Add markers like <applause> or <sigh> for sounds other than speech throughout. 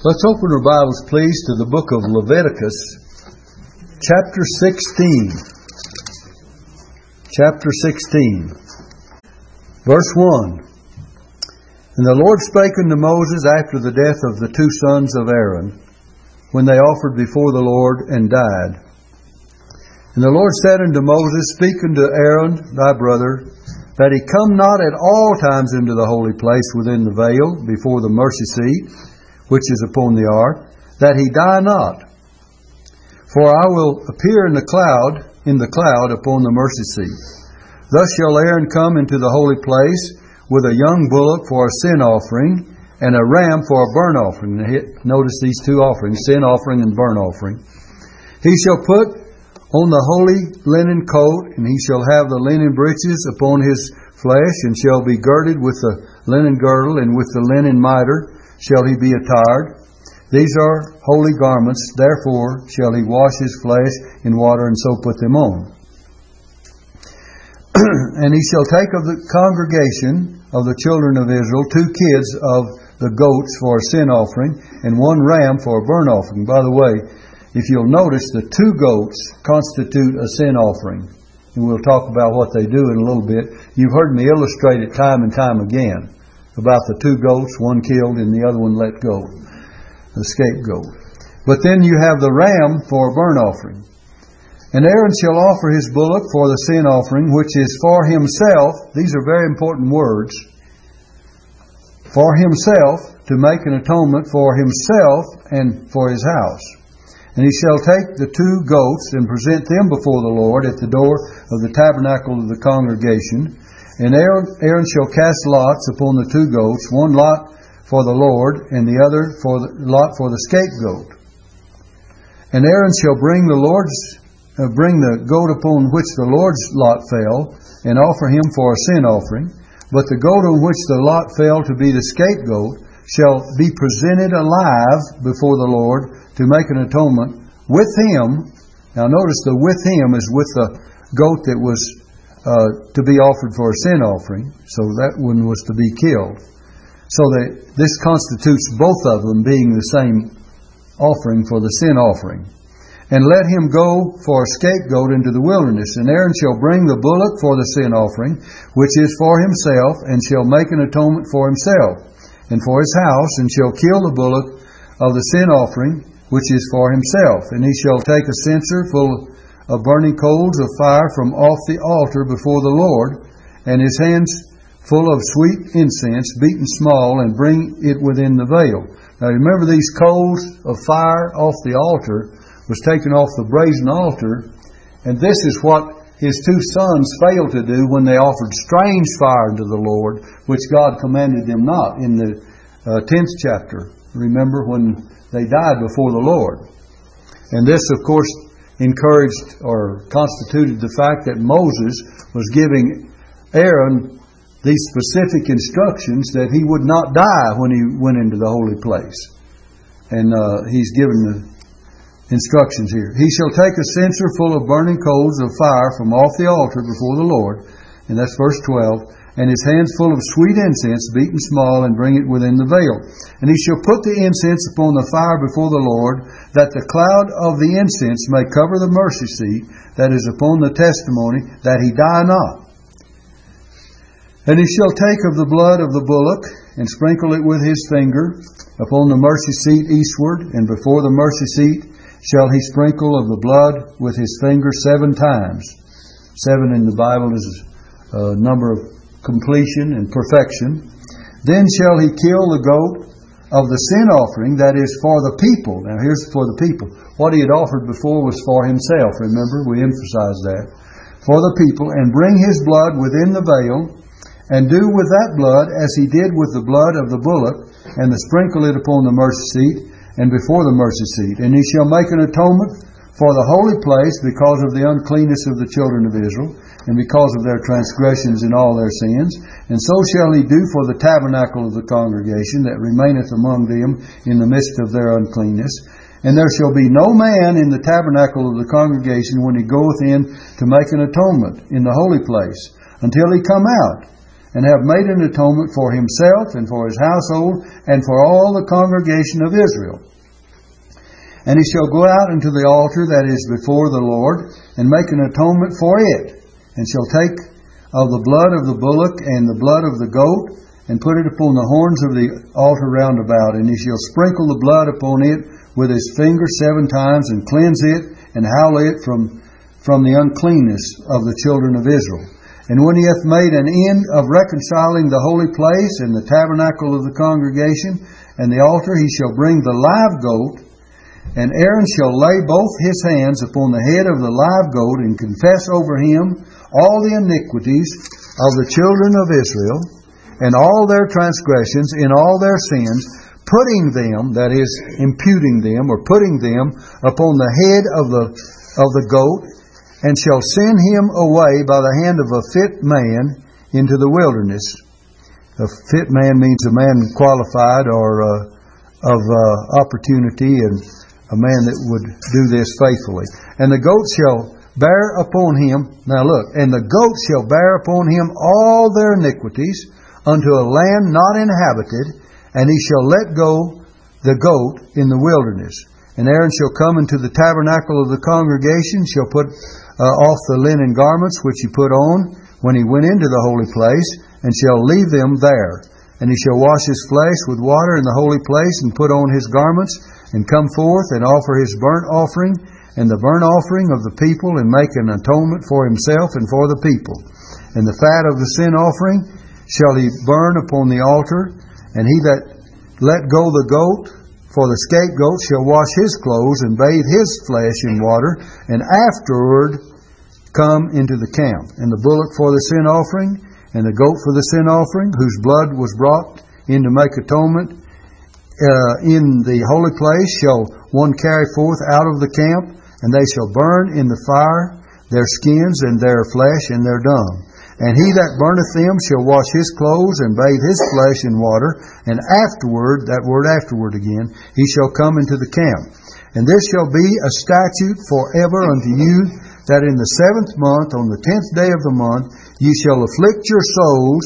Let's open our Bibles, please, to the book of Leviticus, chapter 16. Chapter 16, verse 1. And the Lord spake unto Moses after the death of the two sons of Aaron, when they offered before the Lord and died. And the Lord said unto Moses, Speak unto Aaron thy brother, that he come not at all times into the holy place within the veil before the mercy seat, which is upon the ark, that he die not. For I will appear in the cloud, in the cloud upon the mercy seat. Thus shall Aaron come into the holy place with a young bullock for a sin offering and a ram for a burnt offering. Notice these two offerings, sin offering and burnt offering. He shall put on the holy linen coat, and he shall have the linen breeches upon his flesh, and shall be girded with the linen girdle, and with the linen mitre shall he be attired. These are holy garments, therefore shall he wash his flesh in water and so put them on. <clears throat> and he shall take of the congregation of the children of Israel two kids of the goats for a sin offering, and one ram for a burnt offering. By the way, if you'll notice, the two goats constitute a sin offering. And we'll talk about what they do in a little bit. You've heard me illustrate it time and time again about the two goats, one killed and the other one let go the scapegoat. But then you have the ram for a burnt offering. And Aaron shall offer his bullock for the sin offering, which is for himself. These are very important words. For himself, to make an atonement for himself and for his house. And he shall take the two goats and present them before the Lord at the door of the tabernacle of the congregation. And Aaron, Aaron shall cast lots upon the two goats, one lot for the Lord, and the other for the lot for the scapegoat. And Aaron shall bring the Lord's uh, bring the goat upon which the Lord's lot fell, and offer him for a sin offering. But the goat on which the lot fell to be the scapegoat shall be presented alive before the Lord to make an atonement with him. Now notice the with him is with the goat that was uh, to be offered for a sin offering, so that one was to be killed. So that this constitutes both of them being the same offering for the sin offering. And let him go for a scapegoat into the wilderness. And Aaron shall bring the bullock for the sin offering, which is for himself, and shall make an atonement for himself and for his house, and shall kill the bullock of the sin offering, which is for himself. And he shall take a censer full of burning coals of fire from off the altar before the Lord, and his hands full of sweet incense, beaten small, and bring it within the veil. Now remember, these coals of fire off the altar was taken off the brazen altar, and this is what his two sons failed to do when they offered strange fire to the Lord, which God commanded them not in the uh, 10th chapter. Remember when they died before the Lord. And this, of course, encouraged or constituted the fact that Moses was giving Aaron these specific instructions that he would not die when he went into the holy place. And uh, he's given the instructions here. He shall take a censer full of burning coals of fire from off the altar before the Lord, and that's verse 12, and his hands full of sweet incense, beaten small, and bring it within the veil. And he shall put the incense upon the fire before the Lord, that the cloud of the incense may cover the mercy seat that is upon the testimony, that he die not. And he shall take of the blood of the bullock, and sprinkle it with his finger upon the mercy seat eastward, and before the mercy seat shall he sprinkle of the blood with his finger seven times. Seven in the Bible is a number of completion and perfection. Then shall he kill the goat of the sin offering that is for the people. Now here's for the people. What he had offered before was for himself. Remember, we emphasized that. For the people, and bring his blood within the veil, and do with that blood as he did with the blood of the bullock, and the sprinkle it upon the mercy seat, and before the mercy seat. And he shall make an atonement for the holy place because of the uncleanness of the children of Israel, and because of their transgressions and all their sins. And so shall he do for the tabernacle of the congregation that remaineth among them in the midst of their uncleanness. And there shall be no man in the tabernacle of the congregation when he goeth in to make an atonement in the holy place, until he come out and have made an atonement for himself and for his household and for all the congregation of Israel. And he shall go out into the altar that is before the Lord and make an atonement for it, and shall take of the blood of the bullock and the blood of the goat and put it upon the horns of the altar round about, and he shall sprinkle the blood upon it with his finger seven times, and cleanse it, and howl it from, from the uncleanness of the children of Israel. And when he hath made an end of reconciling the holy place and the tabernacle of the congregation and the altar, he shall bring the live goat, and Aaron shall lay both his hands upon the head of the live goat and confess over him all the iniquities of the children of Israel and all their transgressions in all their sins, putting them, that is, imputing them or putting them upon the head of the, of the goat, and shall send him away by the hand of a fit man into the wilderness. A fit man means a man qualified or uh, of uh, opportunity and a man that would do this faithfully. And the goat shall bear upon him, now look, and the goat shall bear upon him all their iniquities, unto a land not inhabited, and he shall let go the goat in the wilderness. And Aaron shall come into the tabernacle of the congregation, shall put uh, off the linen garments which he put on when he went into the holy place, and shall leave them there. And he shall wash his flesh with water in the holy place, and put on his garments, and come forth and offer his burnt offering and the burnt offering of the people, and make an atonement for himself and for the people. And the fat of the sin offering shall he burn upon the altar, and he that let go the goat for the scapegoat shall wash his clothes and bathe his flesh in water, and afterward come into the camp. And the bullock for the sin offering, and the goat for the sin offering, whose blood was brought in to make atonement uh, in the holy place, shall one carry forth out of the camp, and they shall burn in the fire their skins and their flesh and their dung. And he that burneth them shall wash his clothes and bathe his flesh in water, and afterward, that word afterward again, he shall come into the camp. And this shall be a statute forever unto you, that in the seventh month, on the tenth day of the month, ye shall afflict your souls,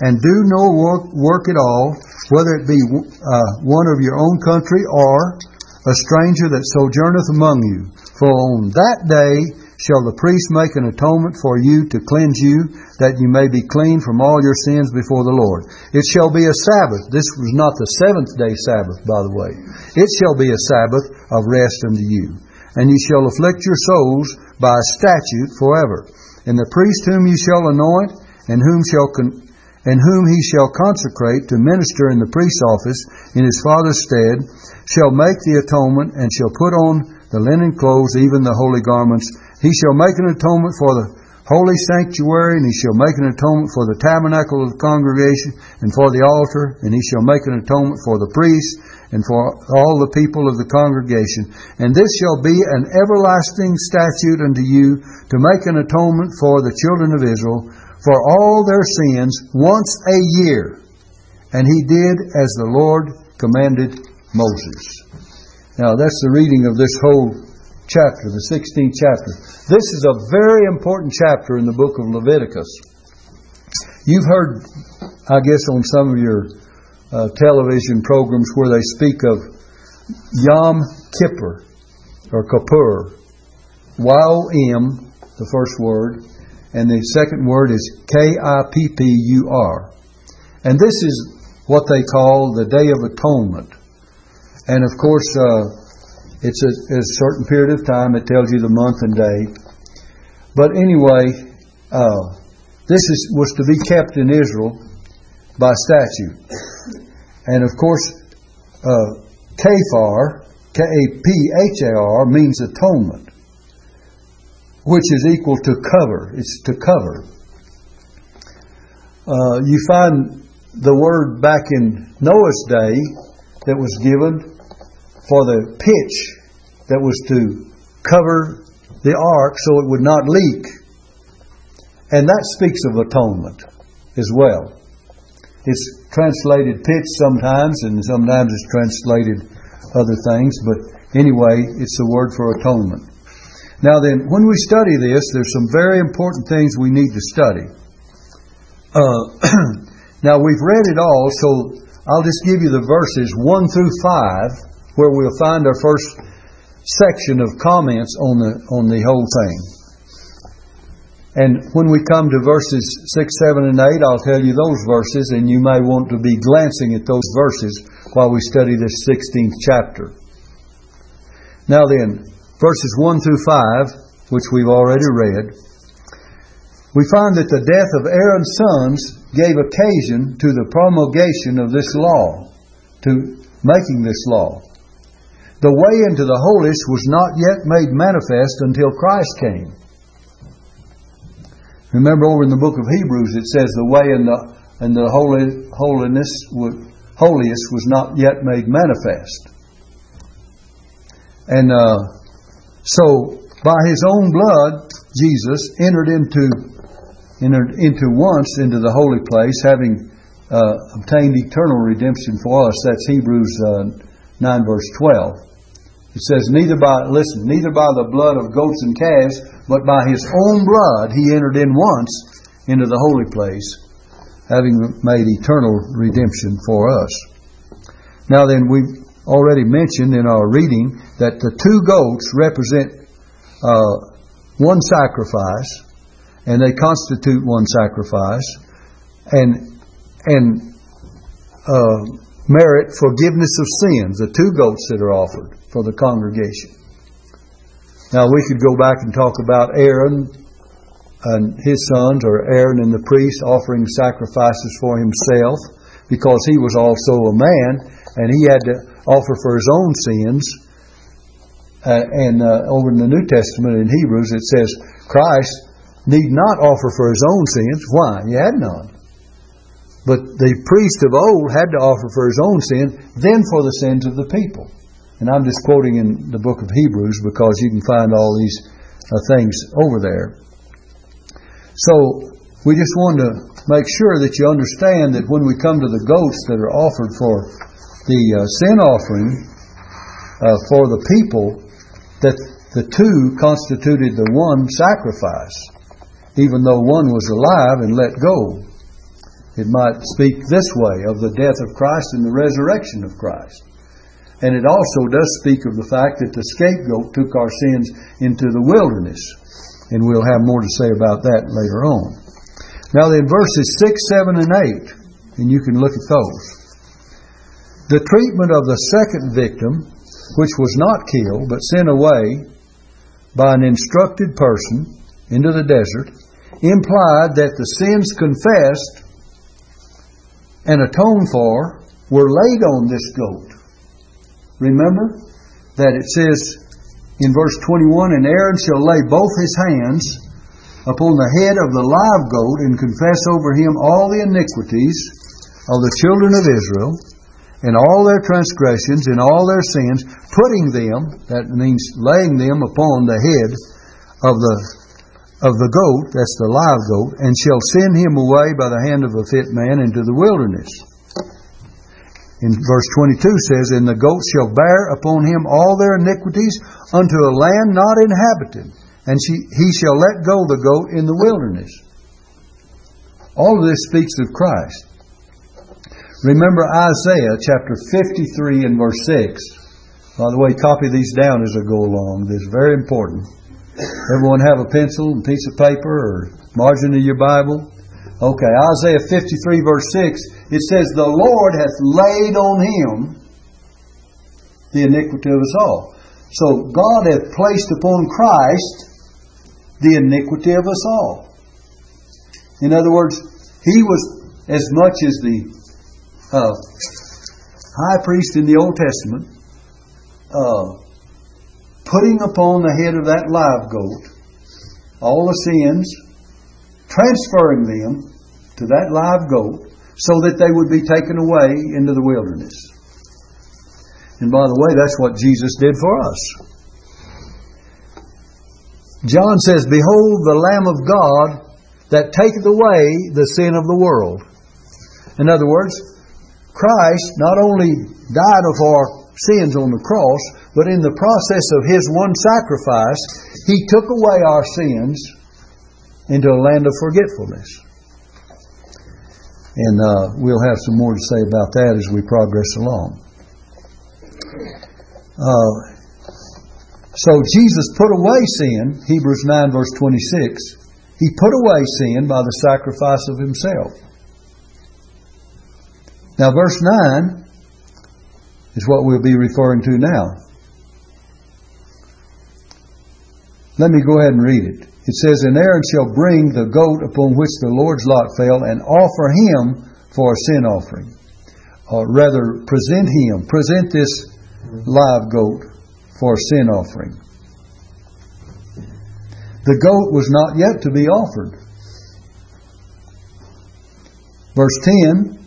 and do no work, work at all, whether it be uh, one of your own country or a stranger that sojourneth among you. For on that day shall the priest make an atonement for you to cleanse you, that you may be clean from all your sins before the Lord. It shall be a Sabbath. This was not the seventh day Sabbath, by the way. It shall be a Sabbath of rest unto you. And ye shall afflict your souls by a statute forever. And the priest whom ye shall anoint, and whom shall con- and whom he shall consecrate to minister in the priest's office in his father's stead, shall make the atonement, and shall put on the linen clothes, even the holy garments, he shall make an atonement for the holy sanctuary, and he shall make an atonement for the tabernacle of the congregation, and for the altar, and he shall make an atonement for the priests, and for all the people of the congregation. And this shall be an everlasting statute unto you to make an atonement for the children of Israel for all their sins once a year. And he did as the Lord commanded Moses. Now that's the reading of this whole chapter, the 16th chapter. This is a very important chapter in the book of Leviticus. You've heard, I guess, on some of your uh, television programs where they speak of Yom Kippur or Kippur. Y-O-M, the first word, and the second word is K-I-P-P-U-R. And this is what they call the Day of Atonement. And of course, uh, it's a, a, certain period of time. It tells you the month and day. But anyway, uh, this is, was to be kept in Israel by statute. And of course, uh, Kafar, K-A-P-H-A-R, means atonement, which is equal to cover. It's to cover. Uh, you find the word back in Noah's day that was given for the pitch that was to cover the ark so it would not leak. And that speaks of atonement as well. It's translated pitch sometimes, and sometimes it's translated other things, but anyway, it's the word for atonement. Now then, when we study this, there's some very important things we need to study. Uh, <clears throat> now we've read it all, so I'll just give you the verses 1 through 5 where we'll find our first section of comments on the, on the whole thing. And when we come to verses 6, 7, and 8, I'll tell you those verses, and you may want to be glancing at those verses while we study this 16th chapter. Now then, verses 1 through 5, which we've already read, we find that the death of Aaron's sons gave occasion to the promulgation of this law, to making this law. The way into the holiest was not yet made manifest until Christ came. Remember over in the book of Hebrews it says the way in the in the holy, holiness holiest was not yet made manifest. And uh, so by his own blood Jesus entered into entered into once into the holy place having uh, obtained eternal redemption for us. That's Hebrews uh, 9 verse 12. It says, neither by, listen, neither by the blood of goats and calves, but by his own blood he entered in once into the holy place, having made eternal redemption for us. Now then, we've already mentioned in our reading that the two goats represent uh, one sacrifice, and they constitute one sacrifice, and and uh, merit forgiveness of sins. The two goats that are offered for the congregation. Now, we could go back and talk about Aaron and his sons, or Aaron and the priest offering sacrifices for himself, because he was also a man and he had to offer for his own sins. Uh, and uh, over in the New Testament in Hebrews, it says Christ need not offer for his own sins. Why? He had none. But the priest of old had to offer for his own sin, then for the sins of the people. And I'm just quoting in the book of Hebrews because you can find all these uh, things over there. So we just want to make sure that you understand that when we come to the goats that are offered for the uh, sin offering uh, for the people, that the two constituted the one sacrifice, even though one was alive and let go. It might speak this way of the death of Christ and the resurrection of Christ. And it also does speak of the fact that the scapegoat took our sins into the wilderness. And we'll have more to say about that later on. Now then, verses 6, 7, and 8, and you can look at those. The treatment of the second victim, which was not killed, but sent away by an instructed person into the desert, implied that the sins confessed and atoned for were laid on this goat. Remember that it says in verse 21 And Aaron shall lay both his hands upon the head of the live goat and confess over him all the iniquities of the children of Israel and all their transgressions in all their sins, putting them, that means laying them upon the head of the of the goat, that's the live goat, and shall send him away by the hand of a fit man into the wilderness in verse 22 says, And the goat shall bear upon him all their iniquities unto a land not inhabited, and she, he shall let go the goat in the wilderness. All of this speaks of Christ. Remember Isaiah chapter 53 and verse 6. By the way, copy these down as I go along. This is very important. Everyone have a pencil and piece of paper or margin of your Bible? Okay, Isaiah 53 verse 6, it says, The Lord hath laid on him the iniquity of us all. So God hath placed upon Christ the iniquity of us all. In other words, he was as much as the uh, high priest in the Old Testament, uh, putting upon the head of that live goat all the sins transferring them to that live goat so that they would be taken away into the wilderness. And by the way, that's what Jesus did for us. John says, Behold the Lamb of God that taketh away the sin of the world. In other words, Christ not only died of our sins on the cross, but in the process of His one sacrifice, He took away our sins into a land of forgetfulness. And uh, we'll have some more to say about that as we progress along. Uh, so Jesus put away sin, Hebrews 9, verse 26. He put away sin by the sacrifice of himself. Now, verse 9 is what we'll be referring to now. Let me go ahead and read it. It says, And Aaron shall bring the goat upon which the Lord's lot fell and offer him for a sin offering. Or rather, present him, present this live goat for a sin offering. The goat was not yet to be offered. Verse 10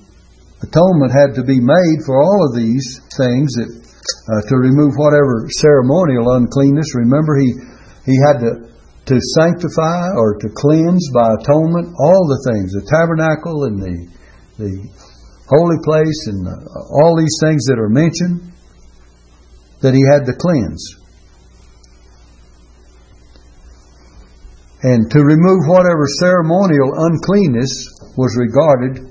Atonement had to be made for all of these things that, uh, to remove whatever ceremonial uncleanness. Remember, he he had to, to sanctify or to cleanse by atonement all the things, the tabernacle and the, the holy place and the, all these things that are mentioned that he had to cleanse. And to remove whatever ceremonial uncleanness was regarded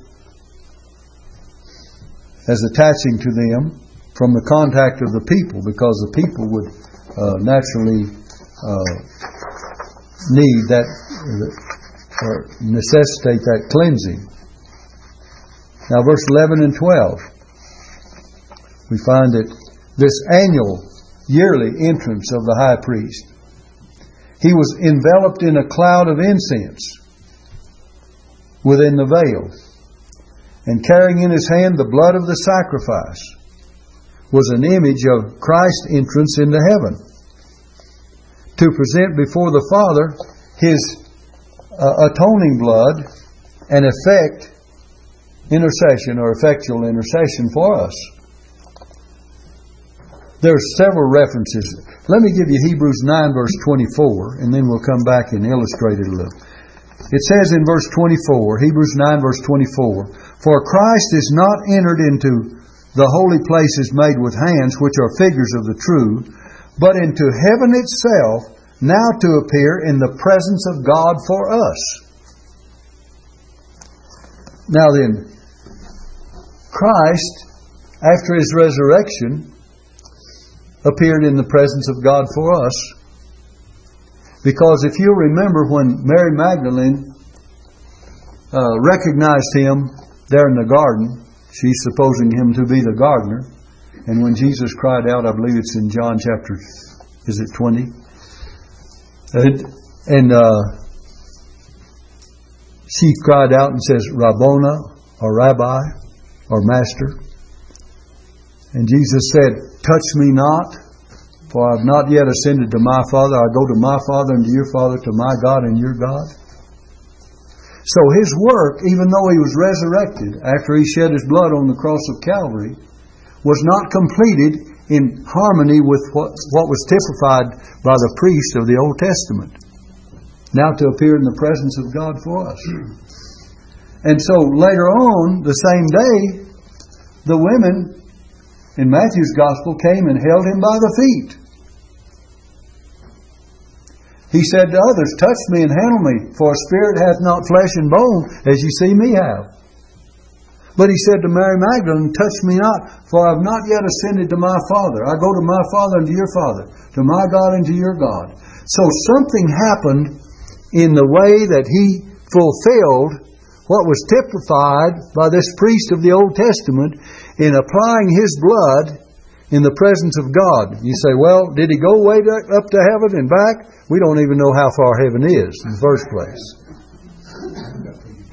as attaching to them from the contact of the people, because the people would uh, naturally uh, need that or necessitate that cleansing. Now, verse 11 and 12, we find that this annual, yearly entrance of the high priest, he was enveloped in a cloud of incense within the veil, and carrying in his hand the blood of the sacrifice, was an image of Christ's entrance into heaven to present before the Father His uh, atoning blood and effect intercession or effectual intercession for us. There's several references. Let me give you Hebrews 9, verse 24, and then we'll come back and illustrate it a little. It says in verse 24, Hebrews 9, verse 24, For Christ is not entered into the holy places made with hands, which are figures of the true, but into heaven itself, now to appear in the presence of God for us. Now then, Christ, after his resurrection, appeared in the presence of God for us. Because if you remember when Mary Magdalene uh, recognized him there in the garden, she's supposing him to be the gardener. And when Jesus cried out, I believe it's in John chapter, is it 20? And, uh, she cried out and says, Rabboni, or Rabbi, or Master. And Jesus said, Touch me not, for I have not yet ascended to my Father. I go to my Father and to your Father, to my God and your God. So his work, even though he was resurrected after he shed his blood on the cross of Calvary, was not completed in harmony with what, what was typified by the priest of the Old Testament. Now to appear in the presence of God for us. And so later on, the same day, the women in Matthew's Gospel came and held him by the feet. He said to others, Touch me and handle me, for a spirit hath not flesh and bone, as you see me have. But he said to Mary Magdalene, Touch me not, for I have not yet ascended to my Father. I go to my Father and to your Father, to my God and to your God. So something happened in the way that he fulfilled what was typified by this priest of the Old Testament in applying his blood in the presence of God. You say, well, did he go way up to heaven and back? We don't even know how far heaven is in the first place.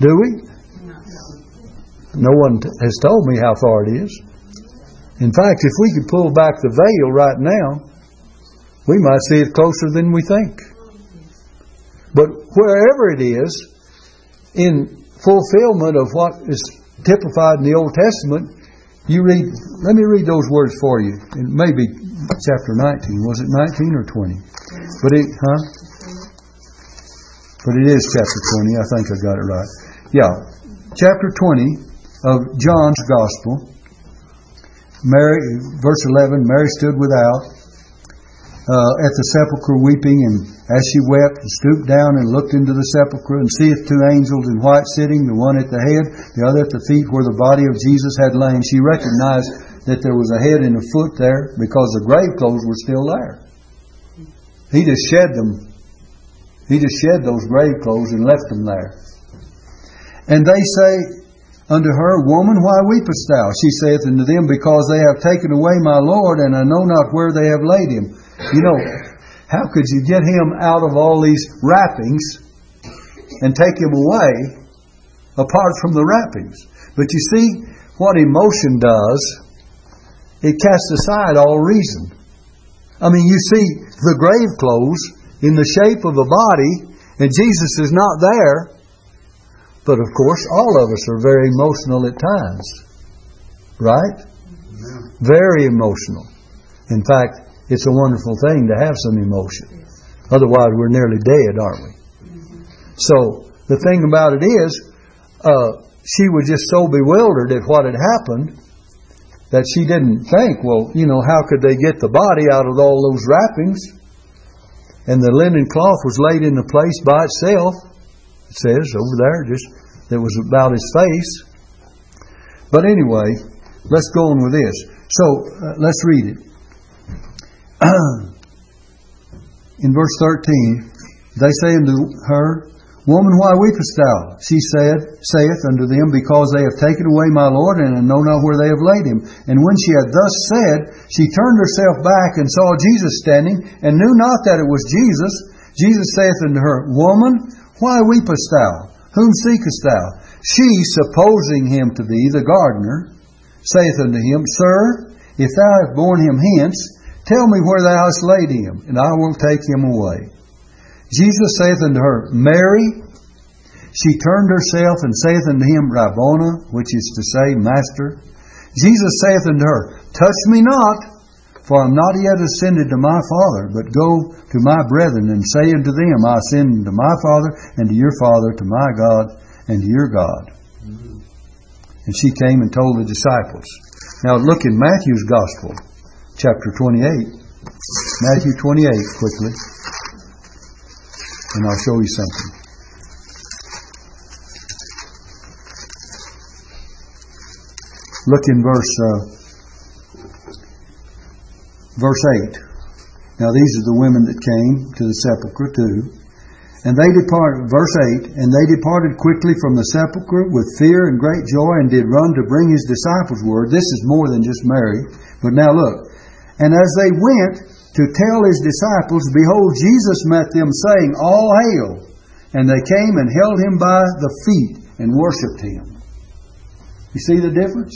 Do we? No one has told me how far it is. In fact, if we could pull back the veil right now, we might see it closer than we think. But wherever it is, in fulfillment of what is typified in the Old Testament, you read, let me read those words for you. In maybe chapter 19. Was it 19 or 20? But it, huh? But it is chapter 20. I think I got it right. Yeah. Chapter 20 of John's Gospel. Mary, verse 11, Mary stood without, uh, at the sepulchre weeping, and as she wept, and stooped down and looked into the sepulchre, and seeth two angels in white sitting, the one at the head, the other at the feet where the body of Jesus had lain. She recognized that there was a head and a foot there because the grave clothes were still there. He just shed them. He just shed those grave clothes and left them there. And they say unto her, Woman, why weepest thou? She saith unto them, Because they have taken away my Lord, and I know not where they have laid him. You know, how could you get him out of all these wrappings and take him away apart from the wrappings? But you see, what emotion does it casts aside all reason. I mean, you see the grave clothes in the shape of a body, and Jesus is not there. But of course, all of us are very emotional at times. Right? Very emotional. In fact, it's a wonderful thing to have some emotion. Otherwise, we're nearly dead, aren't we? So, the thing about it is, uh, she was just so bewildered at what had happened that she didn't think, well, you know, how could they get the body out of all those wrappings? And the linen cloth was laid in the place by itself. It says over there, just that was about his face. But anyway, let's go on with this. So uh, let's read it. In verse 13, they say unto her, Woman, why weepest thou? She said, saith unto them, Because they have taken away my Lord, and I know not where they have laid him. And when she had thus said, she turned herself back and saw Jesus standing, and knew not that it was Jesus. Jesus saith unto her, Woman, why weepest thou? Whom seekest thou? She, supposing him to be the gardener, saith unto him, Sir, if thou have borne him hence, tell me where thou hast laid him, and I will take him away. Jesus saith unto her, Mary. She turned herself and saith unto him, Rabboni, which is to say, Master. Jesus saith unto her, Touch me not, for I am not yet ascended to my Father, but go to my brethren and say unto them, I ascend to my Father and to your Father, to my God and to your God. And she came and told the disciples. Now look in Matthew's Gospel, chapter 28. Matthew 28, quickly and I'll show you something. Look in verse uh, verse eight. Now these are the women that came to the sepulchre too. And they departed, verse 8, and they departed quickly from the sepulchre with fear and great joy and did run to bring his disciples word. This is more than just Mary. But now look. And as they went, to tell his disciples, Behold, Jesus met them, saying, All hail! And they came and held him by the feet and worshipped him. You see the difference?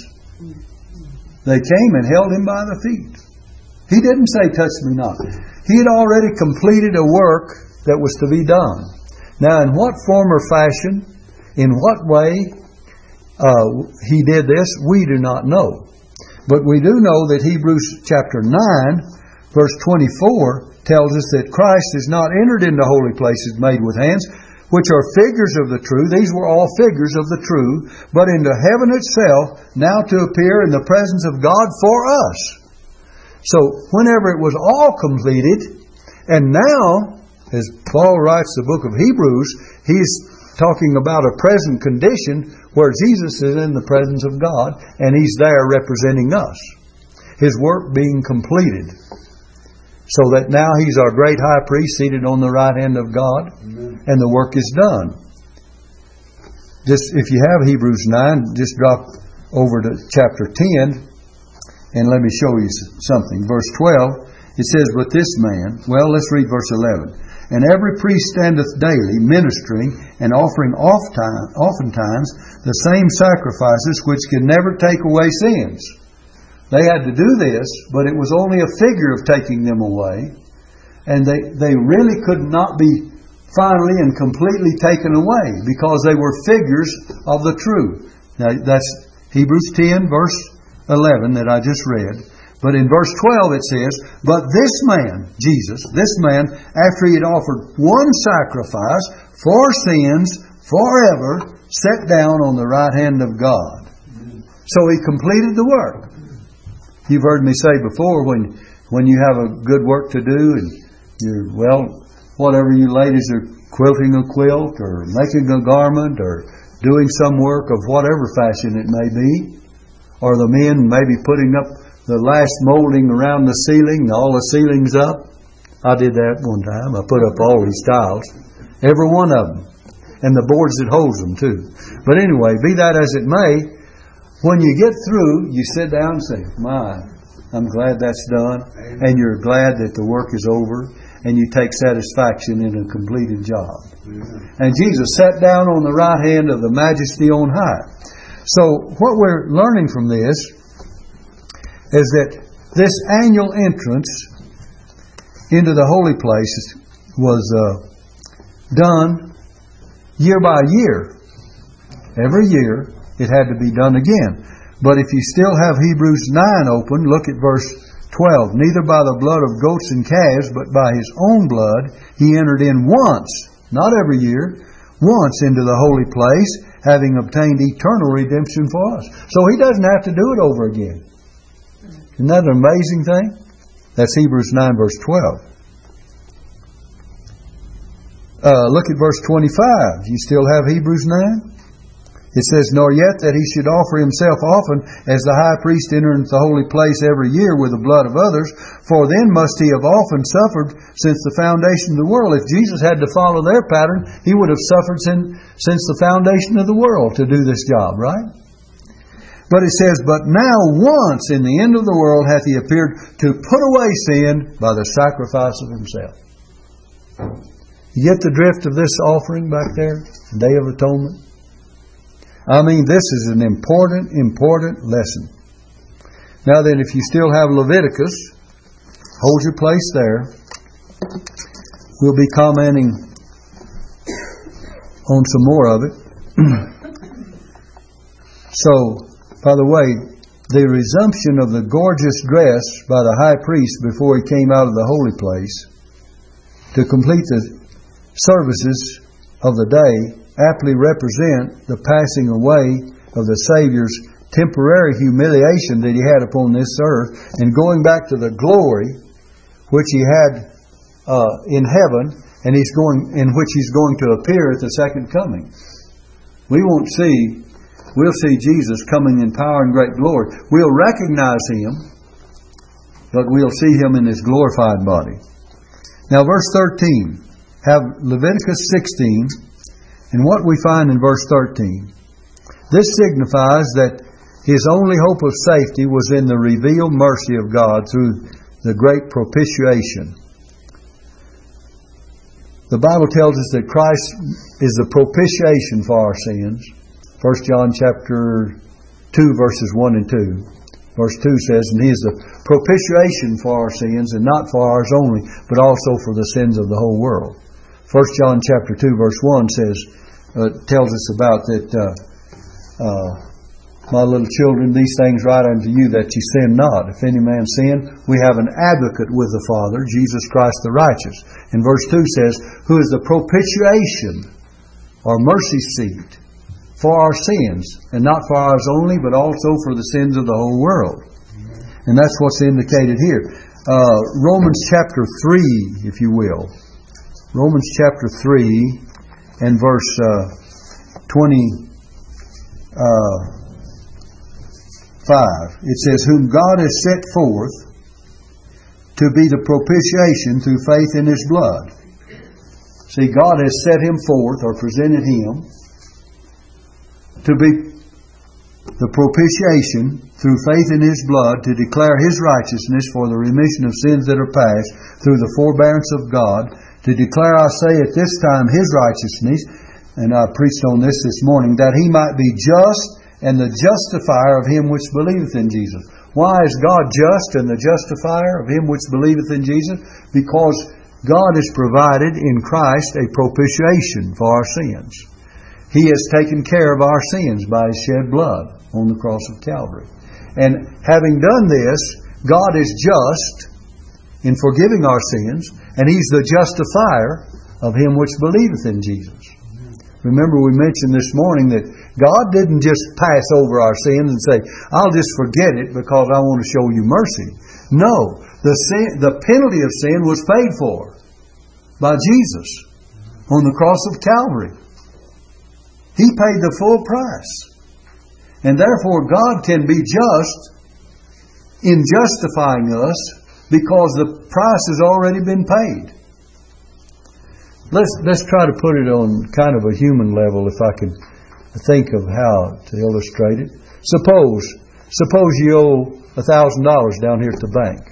They came and held him by the feet. He didn't say, Touch me not. He had already completed a work that was to be done. Now, in what form or fashion, in what way uh, he did this, we do not know. But we do know that Hebrews chapter 9 Verse 24 tells us that Christ is not entered into holy places made with hands, which are figures of the true. These were all figures of the true, but into heaven itself, now to appear in the presence of God for us. So, whenever it was all completed, and now, as Paul writes the book of Hebrews, he's talking about a present condition where Jesus is in the presence of God and he's there representing us. His work being completed so that now he's our great high priest seated on the right hand of God, Amen. and the work is done. Just if you have Hebrews 9, just drop over to chapter 10 and let me show you something. Verse 12, it says, But this man, well, let's read verse 11. And every priest standeth daily, ministering and offering oft time, oftentimes the same sacrifices which can never take away sins. They had to do this, but it was only a figure of taking them away. And they, they really could not be finally and completely taken away because they were figures of the true. Now, that's Hebrews 10, verse 11 that I just read. But in verse 12 it says, But this man, Jesus, this man, after he had offered one sacrifice for sins forever, sat down on the right hand of God. So he completed the work. You've heard me say before when when you have a good work to do and you're, well, whatever you ladies are quilting a quilt or making a garment or doing some work of whatever fashion it may be, or the men maybe putting up the last molding around the ceiling, all the ceilings up. I did that one time. I put up all these tiles, every one of them, and the boards that holds them too. But anyway, be that as it may, when you get through, you sit down and say, "My, I'm glad that's done," and you're glad that the work is over, and you take satisfaction in a completed job. And Jesus sat down on the right hand of the Majesty on high. So what we're learning from this is that this annual entrance into the holy place was uh, done year by year. Every year it had to be done again. But if you still have Hebrews 9 open, look at verse 12. Neither by the blood of goats and calves, but by his own blood he entered in once, not every year, once into the holy place, having obtained eternal redemption for us. So he doesn't have to do it over again. Isn't that an amazing thing? That's Hebrews 9, verse 12. Uh, look at verse 25. You still have Hebrews 9? It says, Nor yet that he should offer himself often as the high priest entereth the holy place every year with the blood of others, for then must he have often suffered since the foundation of the world. If Jesus had to follow their pattern, he would have suffered since the foundation of the world to do this job, right? But it says, But now once in the end of the world hath he appeared to put away sin by the sacrifice of himself. You get the drift of this offering back there, Day of Atonement? I mean, this is an important, important lesson. Now then, if you still have Leviticus, hold your place there. We'll be commenting on some more of it. <clears throat> so, by the way, the resumption of the gorgeous dress by the high priest before he came out of the holy place to complete the services of the day aptly represent the passing away of the Savior's temporary humiliation that he had upon this earth and going back to the glory which he had uh, in heaven and he's going in which he's going to appear at the second coming. We won't see We'll see Jesus coming in power and great glory. We'll recognize him, but we'll see him in his glorified body. Now, verse 13. Have Leviticus 16 and what we find in verse 13. This signifies that his only hope of safety was in the revealed mercy of God through the great propitiation. The Bible tells us that Christ is the propitiation for our sins. 1 John chapter 2 verses 1 and 2. Verse 2 says, And He is the propitiation for our sins, and not for ours only, but also for the sins of the whole world. 1 John chapter 2 verse 1 says, uh, tells us about that, uh, uh, my little children, these things write unto you that ye sin not. If any man sin, we have an advocate with the Father, Jesus Christ the righteous. And verse 2 says, Who is the propitiation or mercy seat for our sins, and not for ours only, but also for the sins of the whole world. And that's what's indicated here. Uh, Romans chapter 3, if you will. Romans chapter 3 and verse uh, 20. Uh, 5. It says, Whom God has set forth to be the propitiation through faith in His blood. See, God has set Him forth or presented Him to be the propitiation through faith in His blood to declare His righteousness for the remission of sins that are past through the forbearance of God, to declare, I say, at this time His righteousness, and I preached on this this morning, that He might be just and the justifier of him which believeth in Jesus. Why is God just and the justifier of him which believeth in Jesus? Because God has provided in Christ a propitiation for our sins. He has taken care of our sins by His shed blood on the cross of Calvary. And having done this, God is just in forgiving our sins, and He's the justifier of him which believeth in Jesus. Remember, we mentioned this morning that God didn't just pass over our sins and say, I'll just forget it because I want to show you mercy. No, The, sin, the penalty of sin was paid for by Jesus on the cross of Calvary. He paid the full price. And therefore, God can be just in justifying us because the price has already been paid. Let's, let's try to put it on kind of a human level if I can think of how to illustrate it. Suppose, suppose you owe a thousand dollars down here at the bank.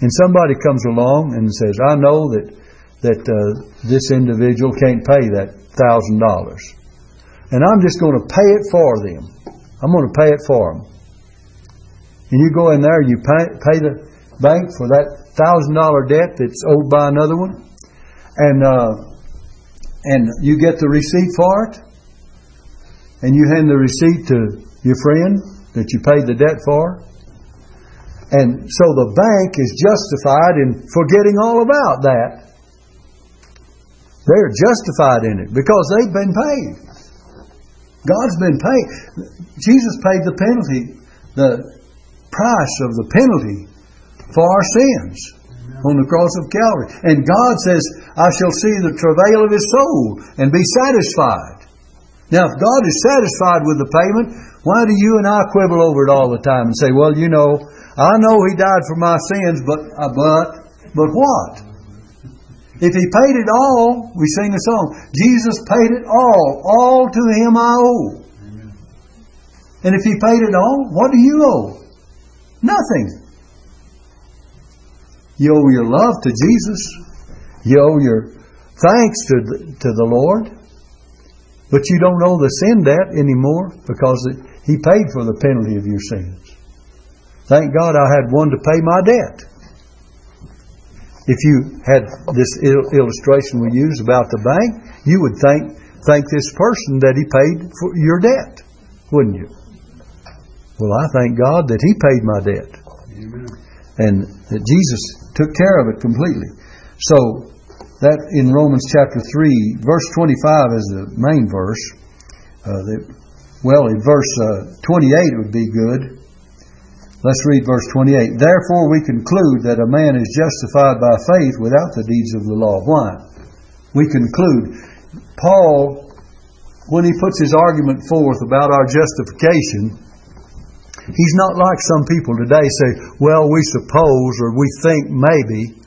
And somebody comes along and says, I know that, that uh, this individual can't pay that thousand dollars and I'm just going to pay it for them. I'm going to pay it for them. And you go in there you pay, pay the bank for that thousand dollar debt that's owed by another one, and uh, and you get the receipt for it, and you hand the receipt to your friend that you paid the debt for, and so the bank is justified in forgetting all about that. They're justified in it because they've been paid. God's been paid. Jesus paid the penalty, the price of the penalty for our sins on the cross of Calvary. And God says, I shall see the travail of his soul and be satisfied. Now, if God is satisfied with the payment, why do you and I quibble over it all the time and say, well, you know, I know he died for my sins, but, uh, but, but what? If he paid it all, we sing a song, Jesus paid it all. All to him I owe. And if he paid it all, what do you owe? Nothing. You owe your love to Jesus. You owe your thanks to the, to the Lord. But you don't owe the sin debt anymore because it, he paid for the penalty of your sins. Thank God I had one to pay my debt if you had this illustration we use about the bank, you would thank thank this person that he paid for your debt, wouldn't you? Well, I thank God that he paid my debt. Amen. And that Jesus took care of it completely. So that in Romans chapter 3, verse 25 is the main verse. Uh, the, well, in verse uh, 28 it would be good. Let's read verse 28. Therefore we conclude that a man is justified by faith without the deeds of the law. Why? We conclude. Paul, when he puts his argument forth about our justification, he's not like some people today say, well, we suppose or we think maybe.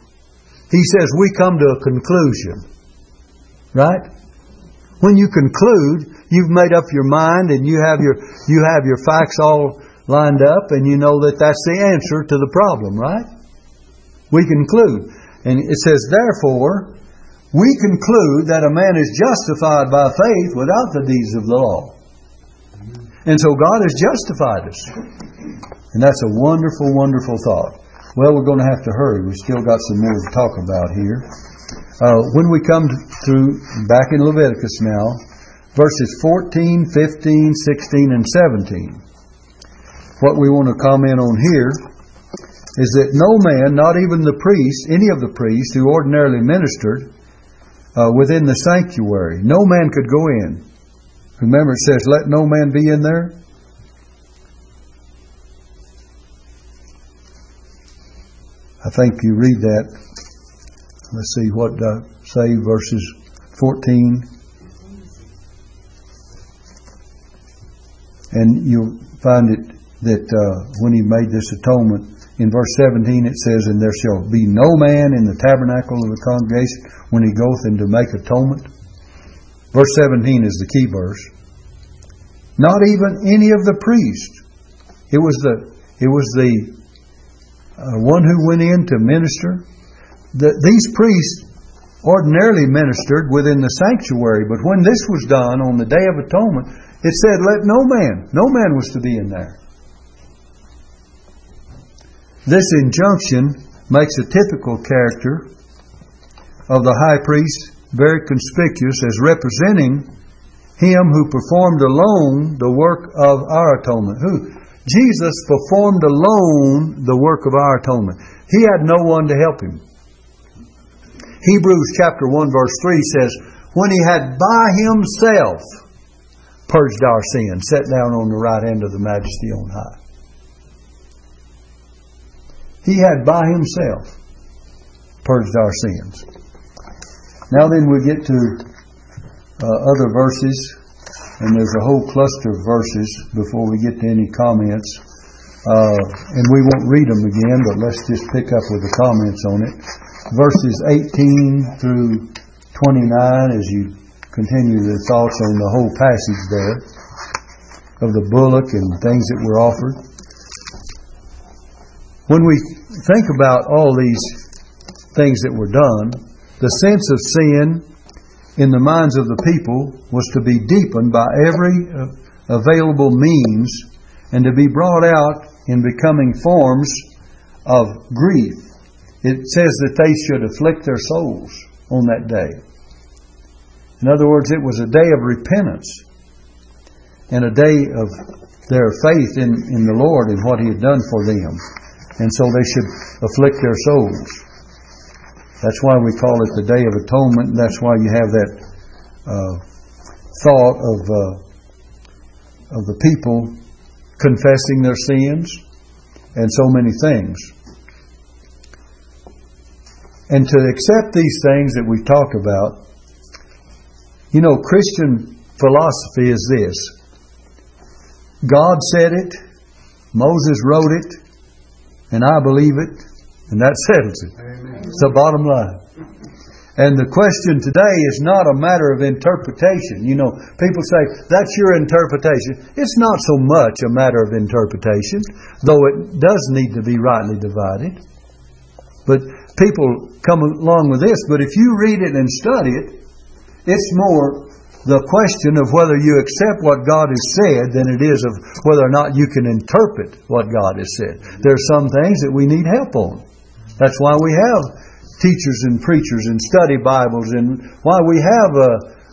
He says we come to a conclusion. Right? When you conclude, you've made up your mind and you have your you have your facts all lined up, and you know that that's the answer to the problem, right? We conclude. And it says, therefore, we conclude that a man is justified by faith without the deeds of the law. And so God has justified us. And that's a wonderful, wonderful thought. Well, we're going to have to hurry. We've still got some more to talk about here. Uh, when we come through, back in Leviticus now, verses 14, 15, 16, and 17 what we want to comment on here is that no man, not even the priest, any of the priests who ordinarily ministered uh, within the sanctuary, no man could go in. Remember, it says, let no man be in there. I think you read that. Let's see what uh, say verses 14. And you'll find it that uh, when he made this atonement, in verse 17 it says, And there shall be no man in the tabernacle of the congregation when he goeth in to make atonement. Verse 17 is the key verse. Not even any of the priests. It was the it was the uh, one who went in to minister. The, these priests ordinarily ministered within the sanctuary, but when this was done on the Day of Atonement, it said, "Let no man, no man was to be in there." This injunction makes a typical character of the high priest very conspicuous as representing him who performed alone the work of our atonement. Who? Jesus performed alone the work of our atonement. He had no one to help him. Hebrews chapter 1 verse 3 says, When he had by himself purged our sins, sat down on the right hand of the majesty on high. He had by himself purged our sins. Now then we get to uh, other verses, and there's a whole cluster of verses before we get to any comments. Uh, and we won't read them again, but let's just pick up with the comments on it. Verses 18 through 29 as you continue the thoughts on the whole passage there of the bullock and things that were offered. When we think about all these things that were done, the sense of sin in the minds of the people was to be deepened by every available means and to be brought out in becoming forms of grief. It says that they should afflict their souls on that day. In other words, it was a day of repentance and a day of their faith in, in the Lord and what He had done for them and so they should afflict their souls. That's why we call it the Day of Atonement, that's why you have that uh, thought of uh, of the people confessing their sins and so many things. And to accept these things that we talk about, you know, Christian philosophy is this. God said it, Moses wrote it, and I believe it, and that settles it. Amen. It's the bottom line. And the question today is not a matter of interpretation. You know, people say, that's your interpretation. It's not so much a matter of interpretation, though it does need to be rightly divided. But people come along with this, but if you read it and study it, it's more the question of whether you accept what God has said than it is of whether or not you can interpret what God has said. There are some things that we need help on. That's why we have teachers and preachers and study Bibles and why we have uh,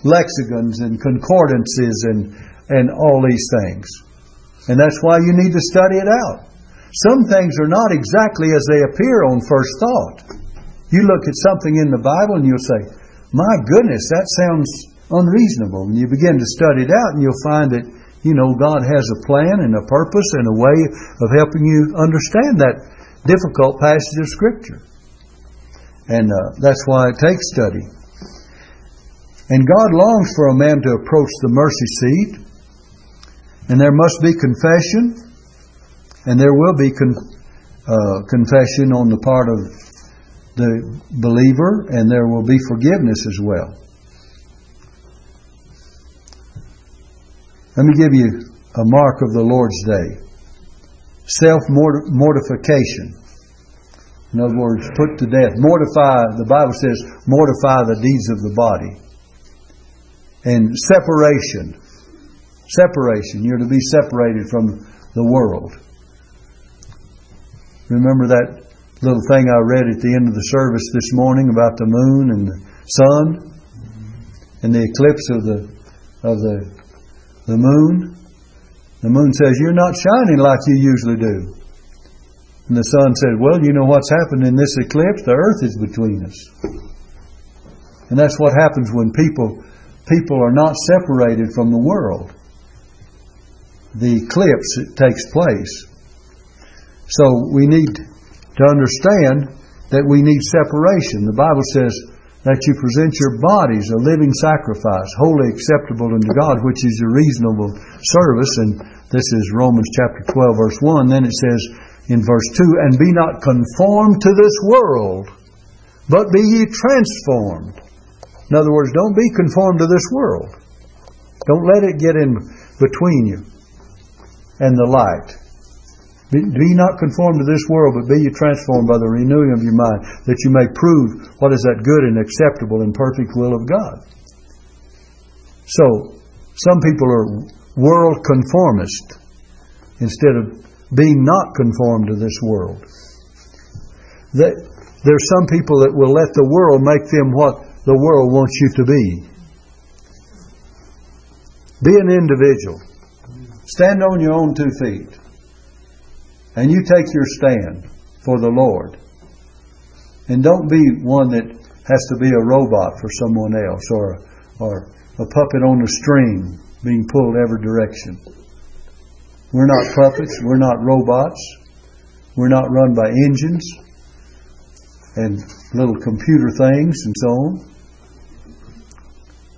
lexicons and concordances and, and all these things. And that's why you need to study it out. Some things are not exactly as they appear on first thought. You look at something in the Bible and you'll say, my goodness, that sounds unreasonable. And you begin to study it out, and you'll find that, you know, God has a plan and a purpose and a way of helping you understand that difficult passage of Scripture. And uh, that's why it takes study. And God longs for a man to approach the mercy seat, and there must be confession, and there will be con- uh, confession on the part of the believer, and there will be forgiveness as well. Let me give you a mark of the Lord's day self mortification. In other words, put to death. Mortify, the Bible says, mortify the deeds of the body. And separation. Separation. You're to be separated from the world. Remember that little thing I read at the end of the service this morning about the moon and the sun and the eclipse of the of the the moon. The moon says, You're not shining like you usually do. And the sun said, Well, you know what's happened in this eclipse? The earth is between us. And that's what happens when people people are not separated from the world. The eclipse takes place. So we need to understand that we need separation. The Bible says, that you present your bodies a living sacrifice, holy acceptable unto God, which is your reasonable service. And this is Romans chapter 12, verse 1. Then it says in verse 2, And be not conformed to this world, but be ye transformed. In other words, don't be conformed to this world. Don't let it get in between you and the light. Be, be not conformed to this world, but be you transformed by the renewing of your mind, that you may prove what is that good and acceptable and perfect will of God. So, some people are world conformist instead of being not conformed to this world. That there's some people that will let the world make them what the world wants you to be. Be an individual. Stand on your own two feet and you take your stand for the Lord. And don't be one that has to be a robot for someone else or, or a puppet on a string being pulled every direction. We're not puppets, we're not robots. We're not run by engines and little computer things and so on.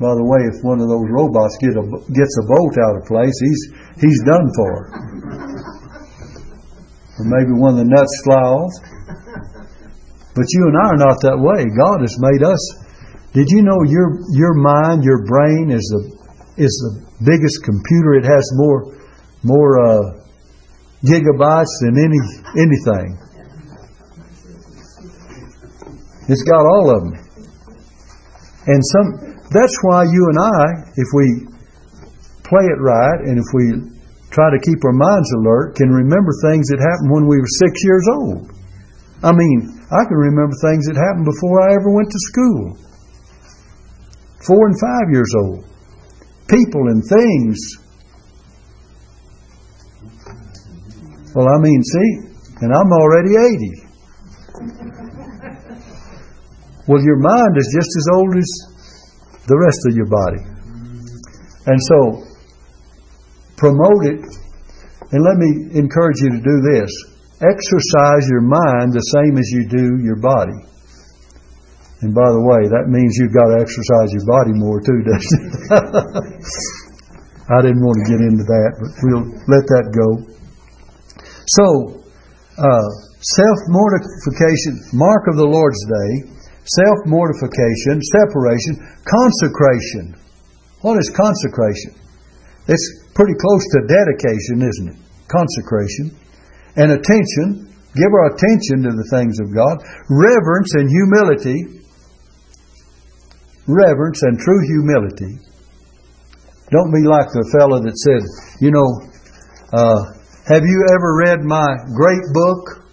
By the way, if one of those robots get a, gets a bolt out of place, he's he's done for. Or maybe one of the nuts fly off. But you and I are not that way. God has made us. Did you know your your mind, your brain is the is the biggest computer. It has more more uh, gigabytes than any anything. It's got all of them. And some that's why you and I, if we play it right and if we try to keep our minds alert, can remember things that happened when we were six years old. I mean, I can remember things that happened before I ever went to school. Four and five years old. People and things. Well, I mean, see, and I'm already 80. Well, your mind is just as old as the rest of your body. And so, promote it. And let me encourage you to do this exercise your mind the same as you do your body. And by the way, that means you've got to exercise your body more too, <laughs> doesn't it? I didn't want to get into that, but we'll let that go. So, uh, self mortification, mark of the Lord's Day self mortification, separation, consecration. What is consecration? It's pretty close to dedication, isn't it? Consecration. And attention, give our attention to the things of God. Reverence and humility. Reverence and true humility. Don't be like the fellow that said, you know, uh, have you ever read my great book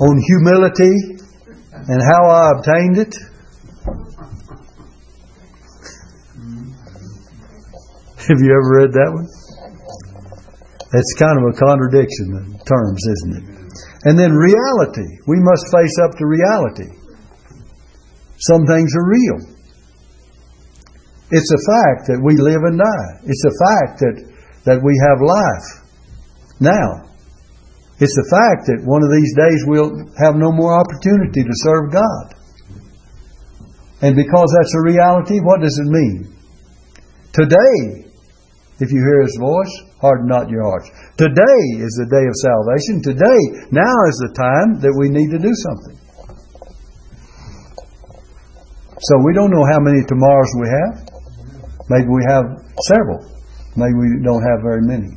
on humility? and how I obtained it? Have you ever read that one? It's kind of a contradiction in terms, isn't it? And then reality. We must face up to reality. Some things are real. It's a fact that we live and die. It's a fact that, that we have life now. It's a fact that one of these days we'll have no more opportunity to serve God. And because that's a reality, what does it mean? Today, if you hear His voice, harden not your hearts. Today is the day of salvation. Today, now is the time that we need to do something. So we don't know how many tomorrows we have. Maybe we have several. Maybe we don't have very many.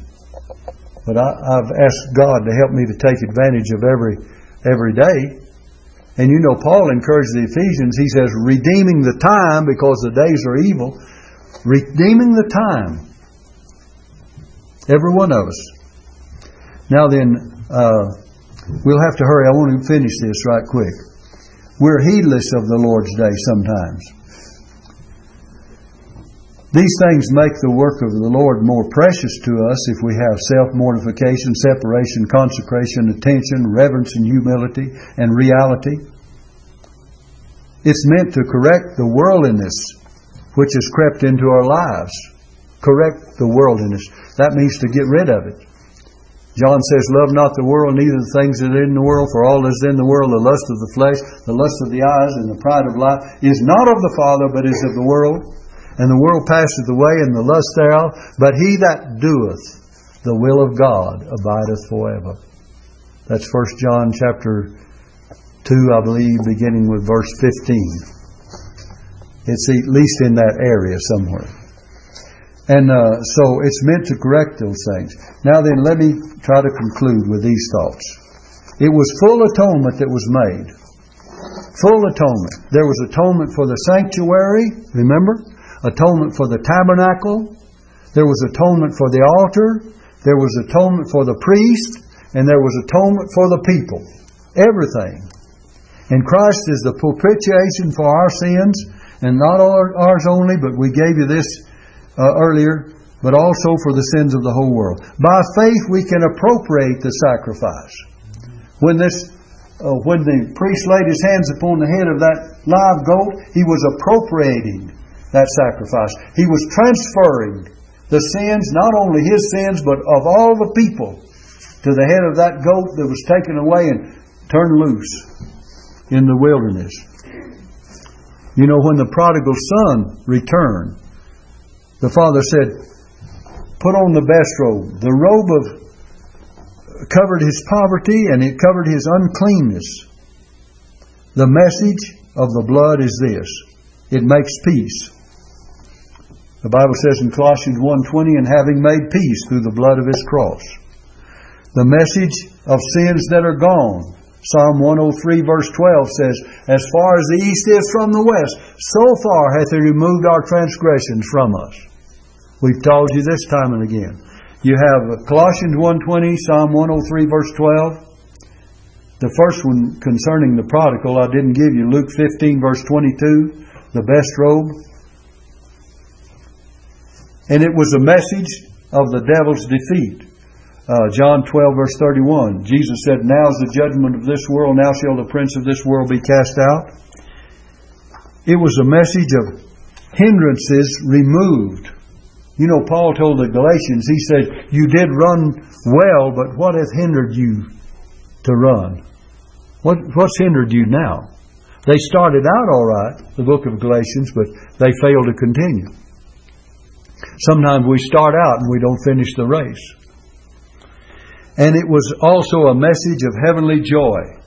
But I, I've asked God to help me to take advantage of every every day. And you know, Paul encouraged the Ephesians. He says, "Redeeming the time because the days are evil." Redeeming the time. Every one of us. Now then, uh, we'll have to hurry. I want to finish this right quick. We're heedless of the Lord's day sometimes. These things make the work of the Lord more precious to us if we have self mortification, separation, consecration, attention, reverence, and humility, and reality. It's meant to correct the worldliness which has crept into our lives. Correct the worldliness. That means to get rid of it. John says, Love not the world, neither the things that are in the world, for all that is in the world, the lust of the flesh, the lust of the eyes, and the pride of life, is not of the Father, but is of the world and the world passeth away, and the lust thereof, but he that doeth the will of God abideth forever. That's 1 John chapter 2, I believe, beginning with verse 15. It's at least in that area somewhere. And uh, so it's meant to correct those things. Now then, let me try to conclude with these thoughts. It was full atonement that was made. Full atonement. There was atonement for the sanctuary, remember? atonement for the tabernacle, there was atonement for the altar, there was atonement for the priest, and there was atonement for the people. Everything. And Christ is the propitiation for our sins, and not ours only, but we gave you this uh, earlier, but also for the sins of the whole world. By faith, we can appropriate the sacrifice. When this uh, when the priest laid his hands upon the head of that live goat, he was appropriating that sacrifice. He was transferring the sins, not only his sins, but of all the people to the head of that goat that was taken away and turned loose in the wilderness. You know, when the prodigal son returned, the father said, Put on the best robe. The robe of covered his poverty and it covered his uncleanness. The message of the blood is this. It makes peace. The Bible says in Colossians 1:20 and having made peace through the blood of his cross. The message of sins that are gone. Psalm 103 verse 12 says, As far as the east is from the west, so far hath he removed our transgressions from us. We've told you this time and again. You have Colossians 1.20, Psalm 103 verse 12. The first one concerning the prodigal I didn't give you. Luke 15 verse 22, the best robe. And it was a message of the devil's defeat. Uh, John 12, verse 31. Jesus said, Now is the judgment of this world, now shall the prince of this world be cast out. It was a message of hindrances removed. You know, Paul told the Galatians, he said, You did run well, but what hath hindered you to run? What, what's hindered you now? They started out all right, the book of Galatians, but they failed to continue. Sometimes we start out and we don't finish the race. And it was also a message of heavenly joy.